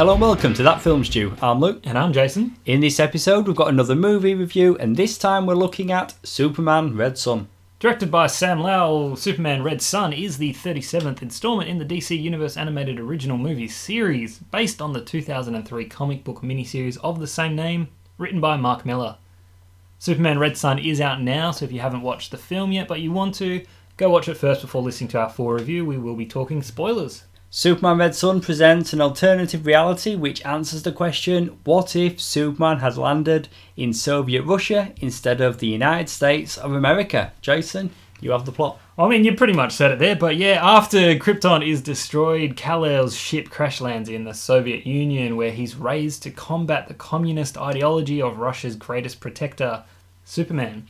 Hello and welcome to That Film Stew. I'm Luke. And I'm Jason. In this episode, we've got another movie review, and this time we're looking at Superman Red Son. Directed by Sam Liu, Superman Red Son is the 37th installment in the DC Universe animated original movie series, based on the 2003 comic book miniseries of the same name, written by Mark Millar. Superman Red Son is out now, so if you haven't watched the film yet but you want to, go watch it first before listening to our full review. We will be talking spoilers. Superman Red Son presents an alternative reality which answers the question what if Superman had landed in Soviet Russia instead of the United States of America? Jason, you have the plot. I mean, you pretty much said it there, but yeah, after Krypton is destroyed, Kal-El's ship crash lands in the Soviet Union, where he's raised to combat the communist ideology of Russia's greatest protector, Superman.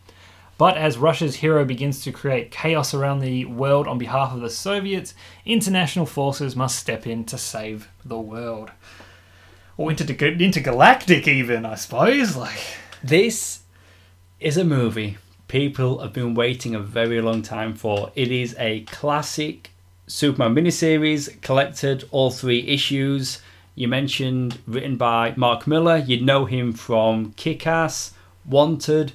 But as Russia's hero begins to create chaos around the world on behalf of the Soviets, international forces must step in to save the world. Or inter- intergalactic, even, I suppose. Like, This is a movie people have been waiting a very long time for. It is a classic Superman miniseries, collected all three issues. You mentioned written by Mark Millar. You'd know him from Kick Ass, Wanted,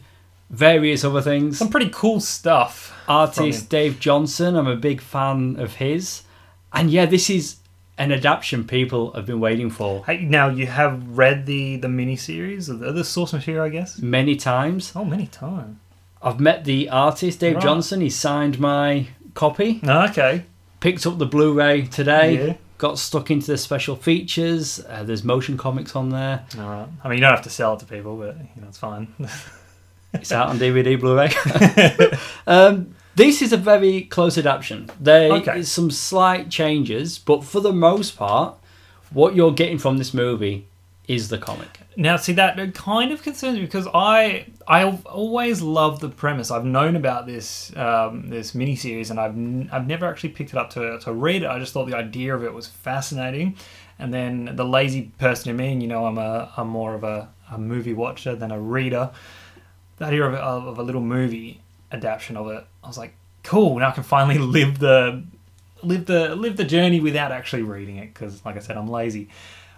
various other things. some pretty cool stuff. Artist. Dave Johnson, I'm a big fan of his. And yeah, this is an adaptation people have been waiting for now, you have read the, the miniseries, or the, the source material, I guess? many times. Oh, many times. I've met the artist, Dave Right. Johnson. He signed my copy. Okay. Picked up the Blu-ray today. Yeah. Got stuck into the special features. Uh, there's motion comics on there. All right. I mean, you don't have to sell it to people, but you know, it's fine. It's out on DVD, Blu-ray. um, this is a very close adaptation. There Okay. is some slight changes, but for the most part, what you're getting from this movie is the comic. now, see that kind of concerns me because I I always loved the premise. I've known about this um, this miniseries, and I've n- I've never actually picked it up to to read it. I just thought the idea of it was fascinating. And then the lazy person in me, and you know, I'm a I'm more of a, a movie watcher than a reader. The idea of, a- of a little movie adaptation of it, I was like, cool. Now I can finally live the live the live the journey without actually reading it because, like I said, I'm lazy.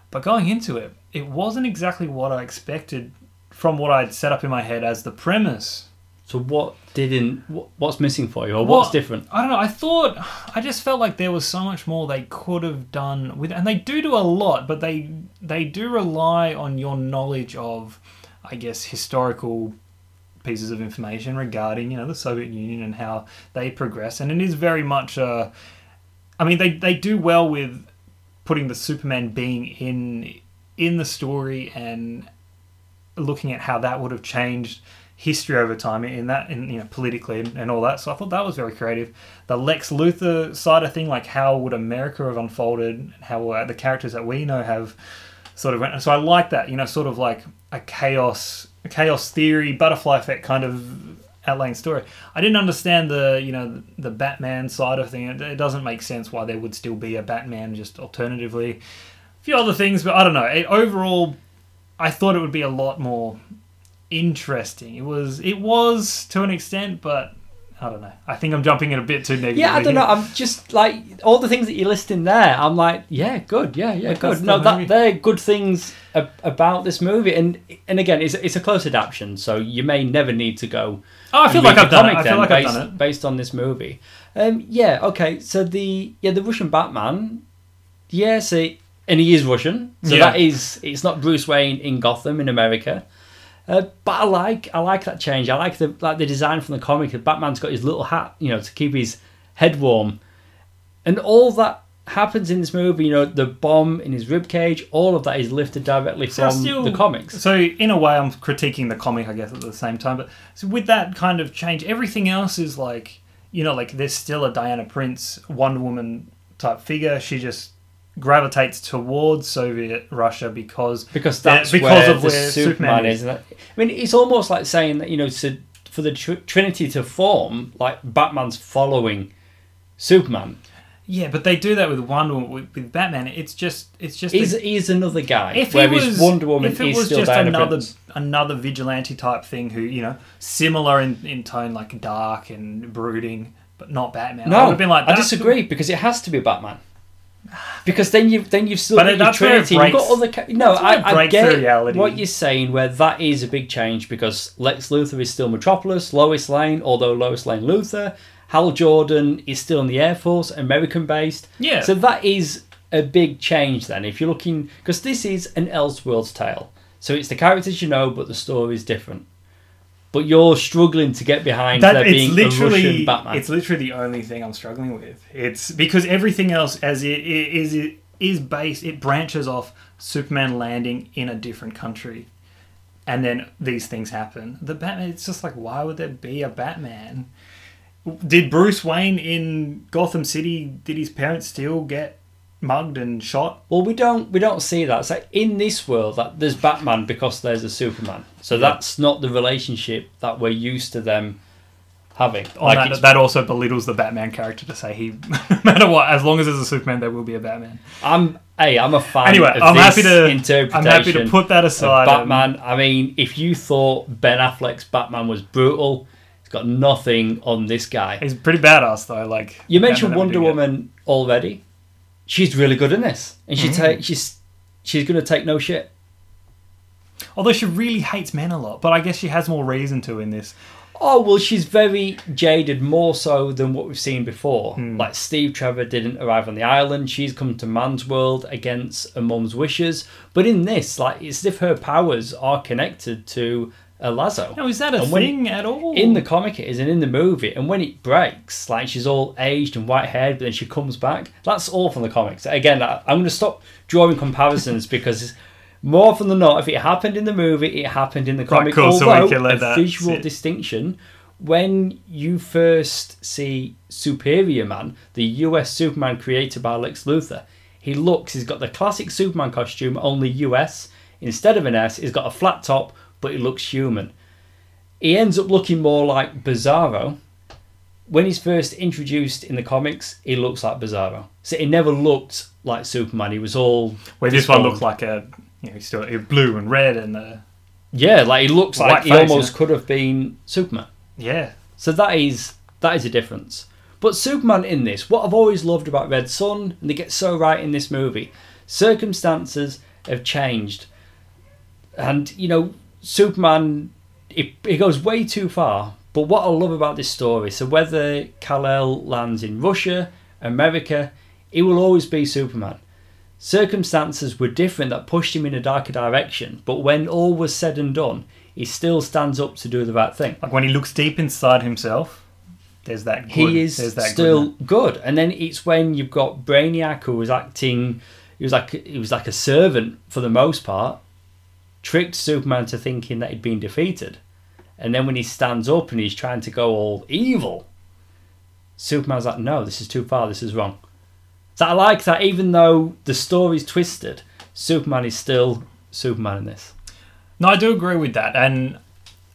But going into it, it wasn't exactly what I expected from what I'd set up in my head as the premise. So what didn't? What's missing for you, or what's different? I don't know. I thought I just felt like there was so much more they could have done with, and they do do a lot, but they they do rely on your knowledge of, I guess, historical pieces of information regarding you know the Soviet Union and how they progress, and it is very much a. I mean, they they do well with putting the Superman being in in the story and looking at how that would have changed history over time in that in you know politically and, and all that so i thought that was very creative the lex luthor side of thing like how would america have unfolded how uh, the characters that we know have sort of went so i like that you know sort of like a chaos a chaos theory butterfly effect kind of outlaying story. I didn't understand the you know the batman side of thing. It, it doesn't make sense why there would still be a batman just alternatively. A few other things but i don't know. It, overall i thought it would be a lot more interesting. It was it was to an extent, but I don't know. I think I'm jumping in a bit too negative. Yeah, I don't know. I'm just like all the things that you're listing there. I'm like, yeah, good, yeah, yeah, Like, good. No, the that they're good things a- about this movie, and and again, it's it's a close adaptation, so you may never need to go. Oh, I feel like I've done it. I feel like I've based, done it. based on this movie. Um, yeah, okay. So the yeah the Russian Batman, yeah, see, and he is Russian, so Yeah. that is it's not Bruce Wayne in Gotham in America. Uh, but I like I like that change. I like the like the design from the comic. The Batman's got his little hat, you know, to keep his head warm, and all that happens in this movie. You know, the bomb in his rib cage. All of that is lifted directly So from still- the comics. So in a way, I'm critiquing the comic, I guess, at the same time. But so with that kind of change, everything else is like you know, like there's still a Diana Prince Wonder Woman type figure. She just gravitates towards Soviet Russia because Because that's because where of the where Superman, is. isn't? I mean, it's almost like saying that you know, to, for the tr- Trinity to form, like Batman's following Superman. yeah, but they do that with Wonder Woman, with, with Batman. It's just it's just He's a- he's another guy. if where it was Wonder Woman if it is was still just another another vigilante type thing who you know similar in, in tone like dark and brooding but not Batman No, I would have been like I disagree because it has to be Batman. Because then you've then you've still But got your that's where it Trinity. You've got other. Ca- no, that's where it I, I get reality. what you're saying. Where that is a big change because Lex Luthor is still Metropolis, Lois Lane, although Lois Lane Luthor. Hal Jordan is still in the Air Force, American based. Yeah. So that is a big change then. If you're looking, because this is an Elseworlds tale, so it's the characters you know, but the story is different. But you're struggling to get behind that there it's being a Russian literally Batman. it's literally the only thing I'm struggling with. It's because everything else as it it is it is based it branches off Superman landing in a different country, and then these things happen. The Batman it's just like why would there be a Batman? Did Bruce Wayne in Gotham City? Did his parents still get mugged and shot? Well, we don't we don't see that. It's like in this world that there's Batman because there's a Superman. So that's not the relationship that we're used to them having. Like that, that also belittles the Batman character to say he, no matter what, as long as there's a Superman, there will be a Batman. I'm hey, I'm a fan. Anyway, of I'm this happy to interpretation I'm happy to put that aside. and- Batman. I mean, if you thought Ben Affleck's Batman was brutal, he's got nothing on this guy. He's pretty badass though. Like You mentioned Wonder Woman already. She's really good in this, and she Mhm. take she's she's gonna take no shit. Although she really hates men a lot, but I guess she has more reason to in this. Oh well, she's very jaded, more so than what we've seen before. Hmm. Like Steve Trevor didn't arrive on the island; she's come to man's world against a mum's wishes. But in this, like, it's as if her powers are connected to a lasso. Now, is that a And thing at all? In the comic, it is, and in the movie, and when it breaks, like she's all aged and white haired, but then she comes back. That's all from the comics. Again, I, I'm going to stop drawing comparisons because more often than not, if it happened in the movie, it happened in the Right, comic. cool, so we Although can let a that visual distinction when you first see Superior Man, the US Superman created by Lex Luthor, he looks, he's got the classic Superman costume, only US. Instead of an S, he's got a flat top, but he looks human. He ends up looking more like Bizarro. When he's first introduced in the comics, he looks like Bizarro. So he never looked like Superman. He was all Where this one looked like a, you know, he's still he's blue and red and uh, yeah, like he looks like he face, almost yeah. could have been Superman. yeah. So that is that is a difference. But Superman in this, what I've always loved about Red Son, and they get so right in this movie, circumstances have changed, and you know Superman, it, it goes way too far. But what I love about this story, so whether Kal-El lands in Russia, America, he will always be Superman. Circumstances were different that pushed him in a darker direction, but when all was said and done, he still stands up to do the right thing. Like when he looks deep inside himself, there's that. Good, he is that still goodness. good. And then it's when you've got Brainiac who was acting, he was like he was like a servant for the most part, tricked Superman to thinking that he'd been defeated, and then when he stands up and he's trying to go all evil, Superman's like, no, this is too far. This is wrong. So I like that, even though the story's twisted, Superman is still Superman in this. No, I do agree with that. And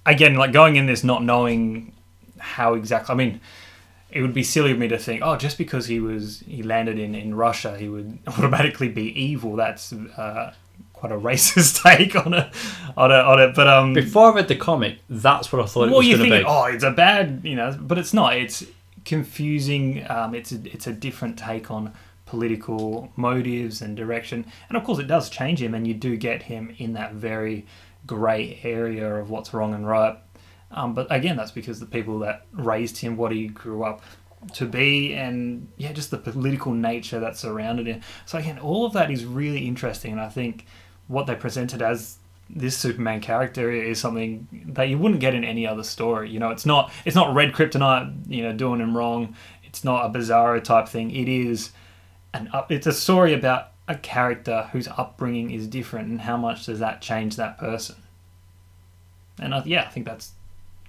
again, like going in this not knowing how exactly. I mean, it would be silly of me to think, oh, just because he was he landed in in Russia, he would automatically be evil. That's uh, quite a racist take on it, on it, on it. But um, Before I read the comic, that's what I thought it well, was you going to think, be. oh, it's a bad, you know, but it's not. It's confusing. Um, it's a, it's a different take on political motives and direction, and of course, it does change him, and you do get him in that very grey area of what's wrong and right. Um, but again, that's because the people that raised him, what he grew up to be, and yeah, just the political nature that surrounded him. So again, all of that is really interesting, and I think what they presented as this Superman character is something that you wouldn't get in any other story. You know, it's not it's not Red Kryptonite, you know, doing him wrong. It's not a Bizarro type thing. It is an up. It's a story about a character whose upbringing is different, and how much does that change that person? And I, yeah, I think that's.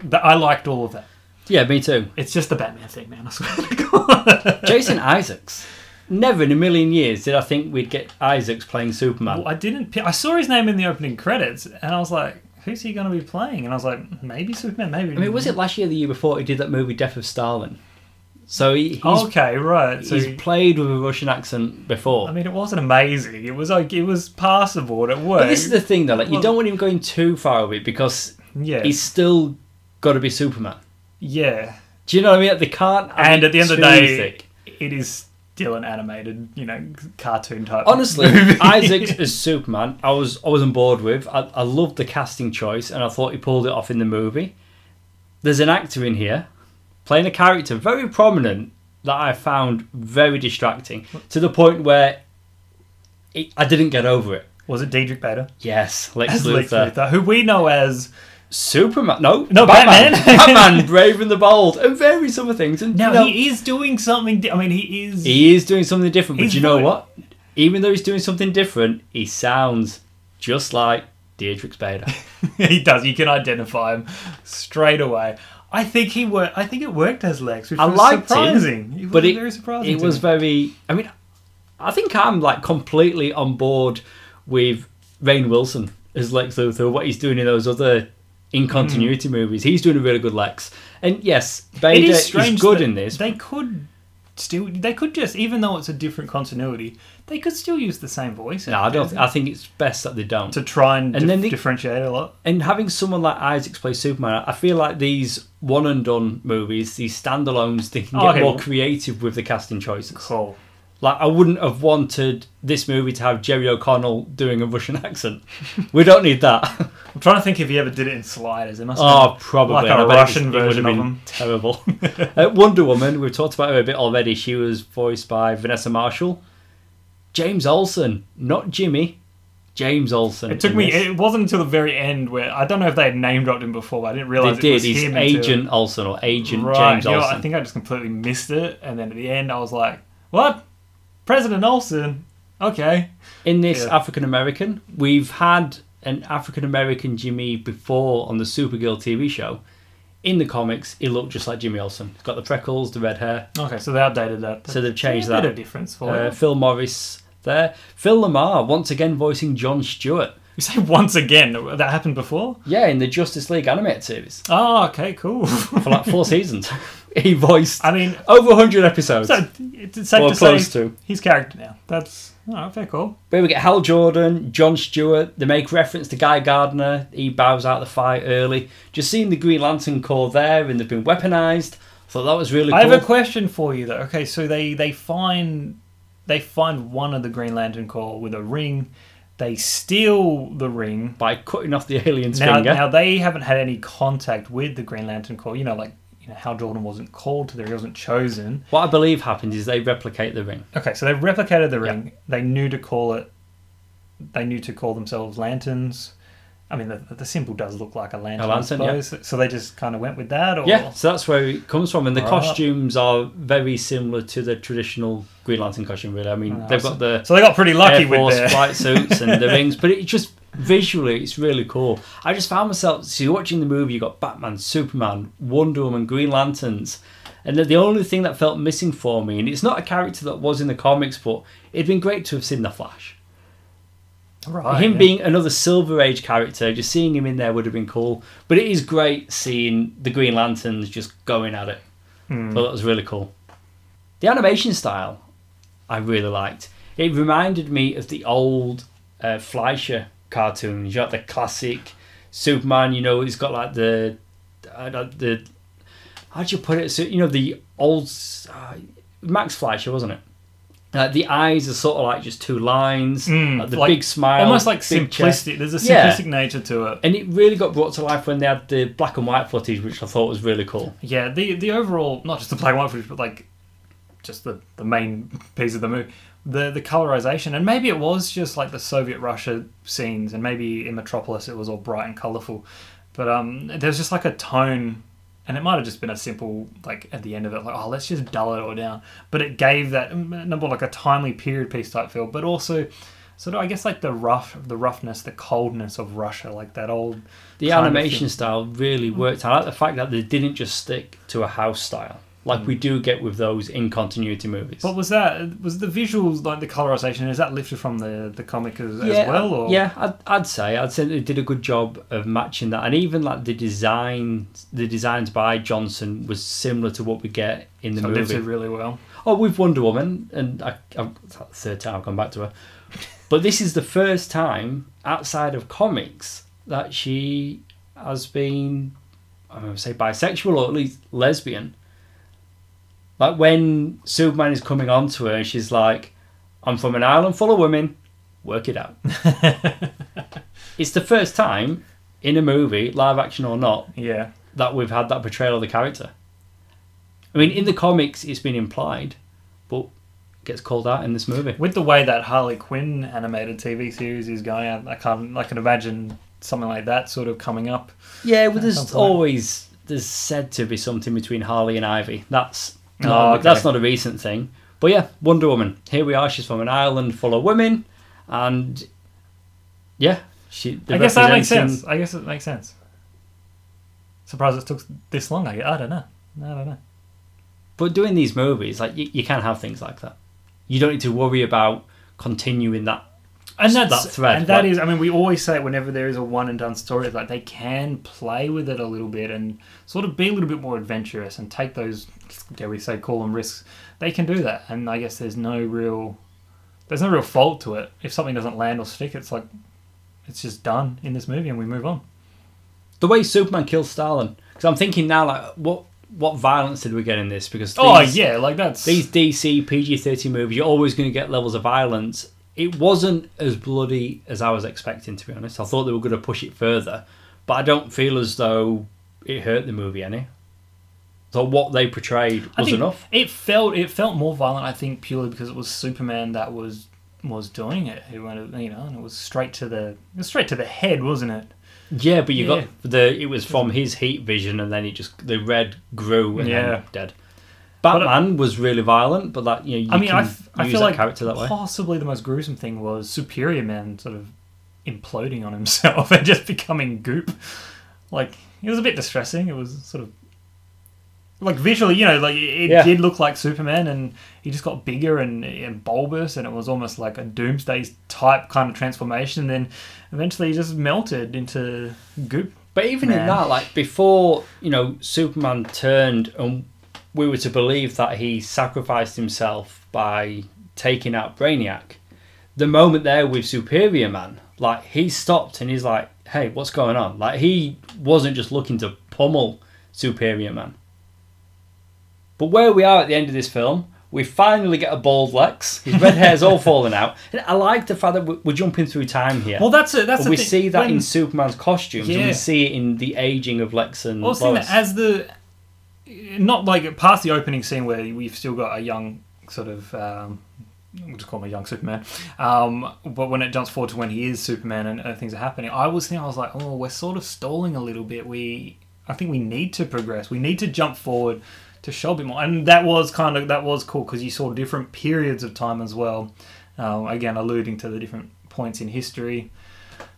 That, I liked all of that. Yeah, me too. It's just the Batman thing, man. I swear to God. Jason Isaacs. Never in a million years did I think we'd get Isaacs playing Superman. Well, I didn't. I saw his name in the opening credits, and I was like, "Who's he going to be playing?" And I was like, "Maybe Superman, maybe." I mean, was it last year, or the year before, he did that movie Death of Stalin? So he, he's, okay, right. So, he's played with a Russian accent before. I mean, it wasn't amazing. It was like it was passable. and It worked. but this is the thing, though. Like, you Well- don't want him going too far with it because yeah, he's still got to be Superman. yeah. Do you know what I mean? They can't. And at the end of the day, it is Dylan animated, you know, cartoon type. Honestly. Isaac as Superman, I was I was on board with. I, I loved the casting choice, and I thought he pulled it off in the movie. There's an actor in here playing a character very prominent that I found very distracting to the point where it, I didn't get over it. was it Diedrich Bader Yes, Lex Luthor. Lex Luthor, who we know as Superman. No, No, Batman. Batman. Batman, Brave and the Bold, and various other things. And now you know, he is doing something. Di- I mean, he is. he is doing something different. But you know what? Even though he's doing something different, he sounds just like Diedrich Bader. he does. You can identify him straight away. I think he worked. I think it worked as Lex, which I was liked surprising. It was but it, very surprising. it was me. very. I mean, I think I'm like completely on board with Rainn Wilson as Lex Luthor. What he's doing in those other in hmm. continuity movies, he's doing a really good Lex. And yes, It Bader is is, good in this. They could still. They could just, even though it's a different continuity, they could still use the same voice. no, I don't. I think it's best that they don't. to try and, And dif- differentiate a lot. and having someone like Isaac play Superman, I feel like these one and done movies, these standalones, they can Oh, get okay, more creative with the casting choices. Cool. Like I wouldn't have wanted this movie to have Jerry O'Connell doing a Russian accent. we don't need that. I'm trying to think if he ever did it in Sliders. It must. oh, have probably like a Russian was- it would version of him. Terrible. uh, Wonder Woman. We've talked about her a bit already. She was voiced by Vanessa Marshall. James Olsen, not Jimmy. James Olsen. It took me. this. It wasn't until the very end where I don't know if they had name dropped him before, but I didn't realize They it did. was He's Agent Olsen or Agent right. James you know, Olsen. I think I just completely missed it, and then at the end I was like, "What? President Olsen? Okay." In this Yeah. African American, we've had an African American Jimmy before on the Supergirl TV show. In the comics, he looked just like Jimmy Olsen. He's got the freckles, the red hair. Okay, so they updated that. So they've changed Yeah, a bit that. of difference for Uh. Phil Morris there. Phil LaMarr once again voicing John Stewart. You say once again that happened before? Yeah, in the Justice League animated series Oh, okay, cool. for like four seasons. He voiced I mean, over 100 episodes. so it's safe or to close say to. he's character now. That's oh, fair cool. But we get Hal Jordan, John Stewart. They make reference to Guy Gardner. He bows out the fight early. Just seeing the Green Lantern Corps there and they've been weaponized. Thought that was really cool. I have a question for you though. Okay, so they they find they find one of the Green Lantern Corps with a ring. They steal the ring. by cutting off the alien's Now, finger. now they haven't had any contact with the Green Lantern Corps. You know, like you know, Hal Jordan wasn't called to there. He wasn't chosen. what I believe happened is they replicate the ring. Okay, so they replicated the ring. They knew to call it. They knew to call themselves lanterns. I mean, the, the symbol does look like a lantern. A lantern, I yeah. suppose. So they just kind of went with that, or Yeah, so that's where it comes from. And the Right. costumes are very similar to the traditional Green Lantern costume, really. I mean, Ah, they've so- got the So they got pretty lucky Air with Force their. flight suits and the rings, but it just visually it's really cool. I just found myself so you're watching the movie. You got Batman, Superman, Wonder Woman, Green Lanterns, and the, only thing that felt missing for me, and it's not a character that was in the comics, but it'd been great to have seen the Flash. Right, him yeah. being another Silver Age character, just seeing him in there would have been cool. But it is great seeing the Green Lanterns just going at it. Hmm. So that was really cool. The animation style, I really liked. It reminded me of the old uh, Fleischer cartoons. You got the classic Superman. You know, he's got like the uh, the how'd you put it? So you know the old uh, Max Fleischer, wasn't it? Uh, the eyes are sort of like just two lines. Mm, like the like- big smile, almost like simplistic. There's a Yeah. simplistic nature to it. And it really got brought to life when they had the black and white footage, which I thought was really cool. Yeah, the the overall, not just the black and white footage, but like just the the main piece of the movie, the the colorization, and maybe it was just like the Soviet Russia scenes, and maybe in Metropolis it was all bright and colorful, but um, there's just like a tone. And it might have just been a simple, like at the end of it, like, oh, let's just dull it all down. But it gave that mm, number like a timely period piece type feel, but also sort of, I guess, like the rough, the roughness, the coldness of Russia, like that old. The animation style really worked. I like the fact that they didn't just stick to a house style like we hmm. do get with those in continuity movies. But was that was the visuals like the colorization? Is that lifted from the the comic as, as yeah, well? Or? yeah, I'd, I'd say I'd say they did a good job of matching that, and even like the design, the designs by Johnson was similar to what we get in the so it movie. lifted really well. Oh, with Wonder Woman, and I, I'm, it's the third time I've gone back to her. But this is the first time outside of comics that she has been, I'm going to say bisexual or at least lesbian. Like when Superman is coming on to her and she's like, I'm from an island full of women, work it out. it's the first time in a movie, live action or not, Yeah. that we've had that portrayal of the character. I mean, in the comics, it's been implied, but gets called out in this movie. With the way that Harley Quinn animated TV series is going, I, I can't. I can imagine something like that sort of coming up. Yeah, well, there's always there's said to be something between Harley and Ivy. That's Oh, okay. that's not a recent thing. But yeah, Wonder Woman. Here we are. She's from an island full of women, and yeah, she. I guess that makes sense. I guess it makes sense. Surprised it took this long. I, I don't know. I don't know. But doing these movies, like you, you can have things like that. You don't need to worry about continuing that. And that that's thread, and that like- is. I mean, we always say it whenever there is a one and done story, like they can play with it a little bit and sort of be a little bit more adventurous and take those, dare we say, call them risks. They can do that, and I guess there's no real, there's no real fault to it. If something doesn't land or stick, it's like, it's just done in this movie, and we move on. The way Superman kills Stalin, because I'm thinking now, like what what violence did we get in this? Because oh yeah, like that's these DC PG 13 movies, you're always going to get levels of violence. It wasn't as bloody as I was expecting, to be honest. I thought they were going to push it further, but I don't feel as though it hurt the movie any. So what they portrayed was enough. It felt it felt more violent, I think, purely because it was Superman that was was doing it. It went, you know, and it was straight to the straight to the head, wasn't it? Yeah, but you Yeah. got the. It was from his heat vision, and then it just the red grew and Yeah. then dead. Batman was really violent, but that you know you I mean, I, f- I use feel that like character that way. possibly the most gruesome thing was Superior Man sort of imploding on himself and just becoming goop. Like it was a bit distressing. It was sort of like visually, you know, like it Yeah. did look like Superman, and he just got bigger and, and bulbous, and it was almost like a Doomsday type kind of transformation. And then eventually, he just melted into goop. But even in that, like before, you know, Superman turned and we were to believe that he sacrificed himself by taking out Brainiac. The moment there with Superior Man, like he stopped and he's like, "Hey, what's going on?" Like he wasn't just looking to pummel Superior Man. But where we are at the end of this film, we finally get a bald Lex. His red hair's all falling out. And I like the fact that we- we're jumping through time here. Well, that's it. That's we thing. see that When- in Superman's costumes, and Yeah. we see it in the aging of Lex and Well, that as the not like past the opening scene where we've still got a young sort of um, we'll just call him a young Superman. Um, but when it jumps forward to when he is Superman and things are happening, I was thinking I was like, oh, we're sort of stalling a little bit. We I think we need to progress. We need to jump forward to show a bit more, and that was kind of that was cool because you saw different periods of time as well. Um, again, alluding to the different points in history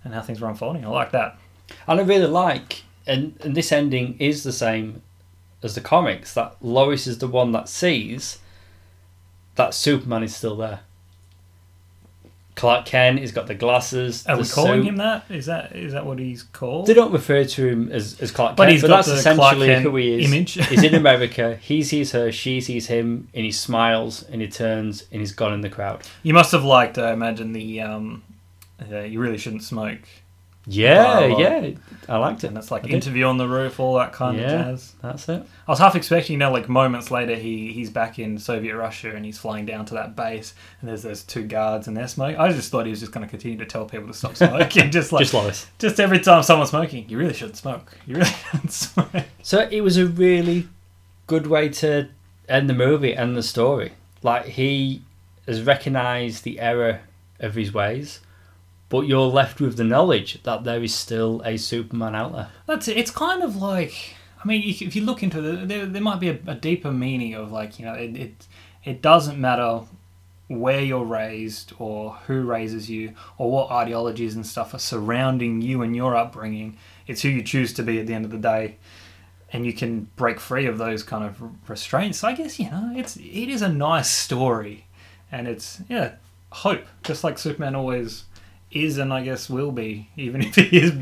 and how things were unfolding. I like that. and I really like, and, and this ending is the same as the comics. That Lois is the one that sees that Superman is still there. Clark Kent, he's got the glasses. Are the we calling suit. him that? Is that is that what he's called? They don't refer to him as, as Clark But Kent, but that's essentially who he is. image. he's in America. He sees her, she sees him, and he smiles and he turns and he's gone in the crowd. You must have liked, I imagine, the um, uh, you really shouldn't smoke, Yeah, yeah, I liked it. and that's like I did. interview on the roof, all that kind Yeah. of jazz. That's it. I was half expecting, you know, like moments later, he he's back in Soviet Russia and he's flying down to that base, and there's those two guards and they're smoking. I just thought he was just going to continue to tell people to stop smoking, just like Just just every time someone's smoking, you really shouldn't smoke. You really shouldn't smoke. So it was a really good way to end the movie and the story. Like he has recognised the error of his ways, but you're left with the knowledge that there is still a Superman out there. That's it. It's kind of like, I mean, if you look into it, there, there might be a, a deeper meaning of like, you know, it, it, it doesn't matter where you're raised or who raises you or what ideologies and stuff are surrounding you and your upbringing. It's who you choose to be at the end of the day. And you can break free of those kind of restraints. So I guess, you know, it's it is a nice story. And it's, yeah, hope. Just like Superman always is and I guess will be, even if he is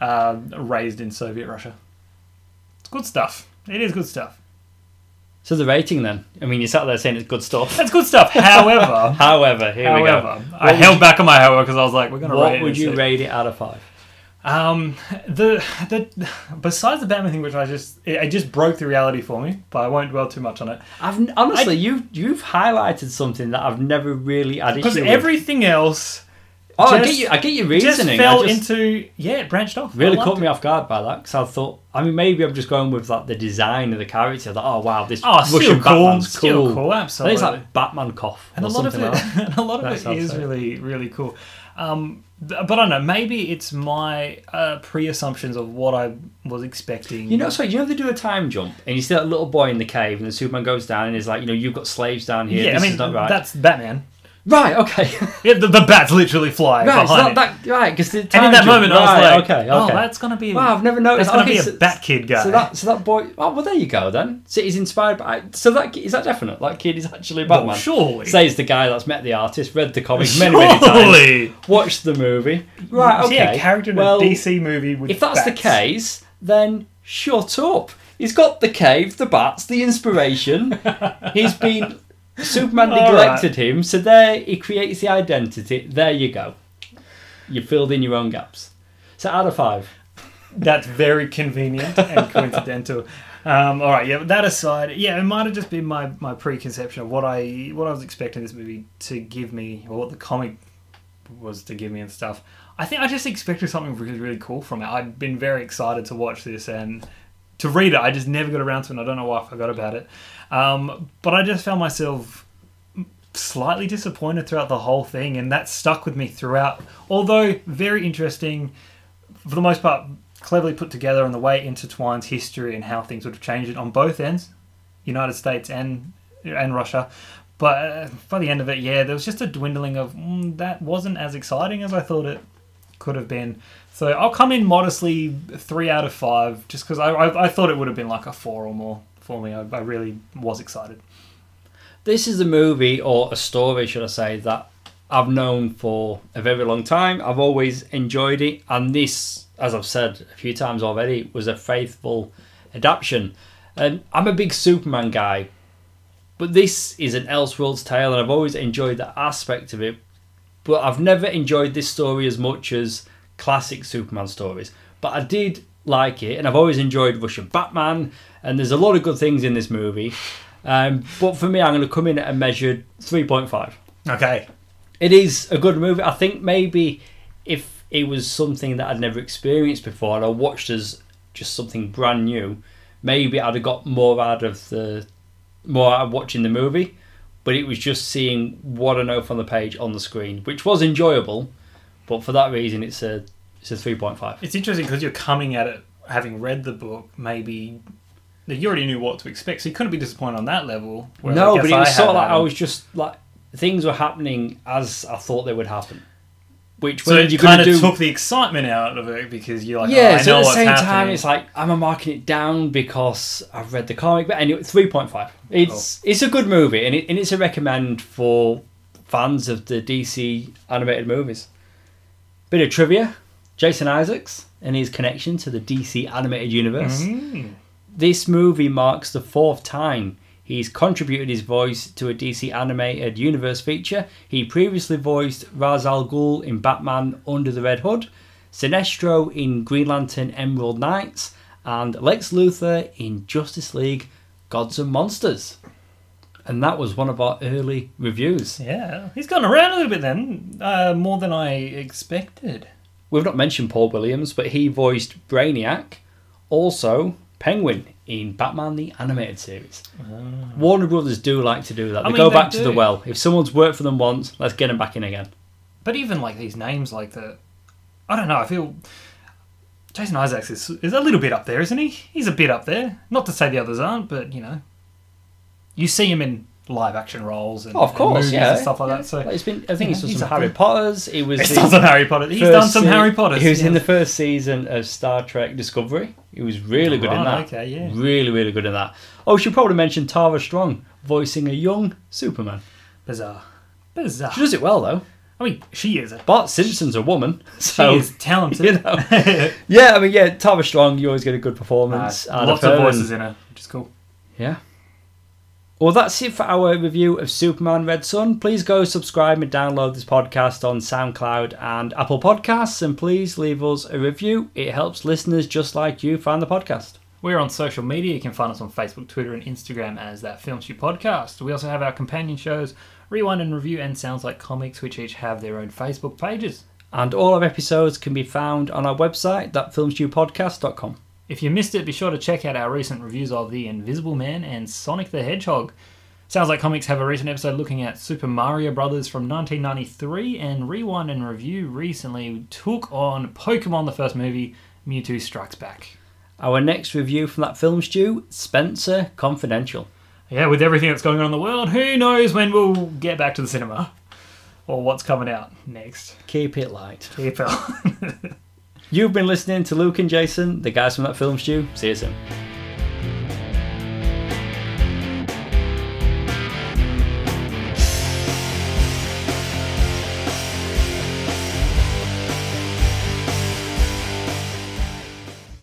uh, raised in Soviet Russia. It's good stuff. It is good stuff. So the rating then? I mean, you sat there saying it's good stuff. That's good stuff. However, However, here we however, go. I held would back on my however because I was like, we're going to What rate it. would you rate it out of five? Um, the the besides the Batman thing, which I just it, it just broke the reality for me, but I won't dwell too much on it I've honestly, you you've highlighted something that I've never really added because with. everything else Oh, I get you. I get your just reasoning. fell I just into yeah, it branched off. really caught liked me off guard by that because I thought. I mean, maybe I'm just going with like the design of the character. That oh wow, this Oh, Russian cool, Batman's still cool. cool, absolutely. it's like Batman cough and a lot of it, like and a lot of it is it. really really cool. Um, but I don't know. Maybe it's my uh, pre-assumptions of what I was expecting. You know, so you know they do a time jump, and you see that little boy in the cave, and the Superman goes down, and he's like, you know, you've got slaves down here. yeah, this I mean is not right. that's Batman. Right. Okay. Yeah, the, the bats literally fly right. So behind that, it. that right because the and in time that jump- moment, I was right, like, okay, "Oh, that's gonna be Wow, I've never noticed. that's gonna okay, be a so, Bat Kid guy." So that so that boy. Oh well, there you go then. So he's inspired by. So that is that definite? That kid is actually Well, Batman. surely, Says the guy that's met the artist, read the comics many many times, surely. watched the movie. Right. Okay. Yeah, character in well, a DC movie with if that's the case, then shut up. He's got the cave, the bats, the inspiration. He's been Superman All neglected him, so there he creates the identity. There you go. You filled in your own gaps. So out of five. That's very convenient and coincidental. Um, all right, yeah. That aside, yeah, it might have just been my, my preconception of what I what I was expecting this movie to give me, or what the comic was to give me and stuff. I think I just expected something really really cool from it. I'd been very excited to watch this and to read it. I just never got around to it. and I don't know why I forgot about it. Um, but I just found myself slightly disappointed throughout the whole thing, and that stuck with me throughout. Although very interesting, for the most part, cleverly put together, and the way it intertwines history and how things would have changed it on both ends, United States and and Russia. But uh, by the end of it, yeah, there was just a dwindling of mm, that wasn't as exciting as I thought it could have been. So I'll come in modestly three out of five, just because I, I I thought it would have been like a four or more for me. I, I really was excited. This is a movie, or a story, should I say, that I've known for a very long time. I've always enjoyed it, and this, as I've said a few times already, was a faithful adaptation. And I'm a big Superman guy, but this is an Elseworlds tale, and I've always enjoyed that aspect of it. But I've never enjoyed this story as much as classic Superman stories. But I did like it, and I've always enjoyed Russian Batman, and there's a lot of good things in this movie. Um, but for me, I'm going to come in at a measured 3.5. Okay. It is a good movie. I think maybe if it was something that I'd never experienced before and I watched as just something brand new, maybe I'd have got more out of the more out of watching the movie. But it was just seeing what I know from the page on the screen, which was enjoyable. But for that reason, it's a it's a 3.5. It's interesting because you're coming at it having read the book, maybe you already knew what to expect, so you couldn't be disappointed on that level. No, but it was I sort of like. I was just like things were happening as I thought they would happen. Which So you're kind of do took the excitement out of it because you're like, yeah, oh, I so know at the same happening. time, it's like I'm marking it down because I've read the comic? But anyway, three point five. It's it's a good movie, and, it, and it's a recommend for fans of the DC animated movies. Bit of trivia: Jason Isaacs and his connection to the DC animated universe. Mm. This movie marks the fourth time he's contributed his voice to a DC animated universe feature. He previously voiced Ra's al Ghul in Batman Under the Red Hood, Sinestro in Green Lantern Emerald Knights, and Lex Luthor in Justice League Gods and Monsters. And that was one of our early reviews. Yeah, he's gone around a little bit then, uh, more than I expected. We've not mentioned Paul Williams, but he voiced Brainiac, also Penguin in Batman the Animated Series. Warner Brothers do like to do that. Ah. I They mean, go they back to the well. If someone's worked for them once, let's get them back in again. But even like these names, like the, I don't know. I feel Jason Isaacs is is a little bit up there, isn't he? He's a bit up there. Not to say the others aren't, but you know, you see him in live action roles and, Oh, of and course, movies yeah. and stuff like that. So Like, it's been. I think Yeah, he's done some Harry. Potters. He was. he's done some Harry Potter. He's done some se- Harry Potter. He was in the first season of Star Trek Discovery. He was really good in that. okay, yeah. Really, really good in that. Oh, should probably mention Tara Strong voicing a young Superman. bizarre, bizarre. She does it well though. I mean, she is. A, Bart Simpson's a woman, So, she is talented. you know. yeah, I mean, yeah, Tara Strong. You always get a good Uh, performance. out lots her of voices in her, which is cool. Yeah. Well, that's it for our review of Superman Red Son. Please go subscribe and download this podcast on SoundCloud and Apple Podcasts, and please leave us a review. It helps listeners just like you find the podcast. We're on social media. You can find us on Facebook, Twitter, and Instagram as that Film Stew Podcast. We also have our companion shows, Rewind and Review, and Sounds Like Comics, which each have their own Facebook pages. And all our episodes can be found on our website, thatfilmstewpodcast.com. If you missed it, be sure to check out our recent reviews of The Invisible Man and Sonic the Hedgehog. Sounds like Comics have a recent episode looking at Super Mario Brothers from 1993, and Rewind and Review recently took on Pokemon the first movie, Mewtwo Strikes Back. Our next review from that film stew, Spencer Confidential. Yeah, with everything that's going on in the world, who knows when we'll get back to the cinema or what's coming out next. Keep it light. Keep it. You've been listening to Luke and Jason, the guys from that film stew. See you soon.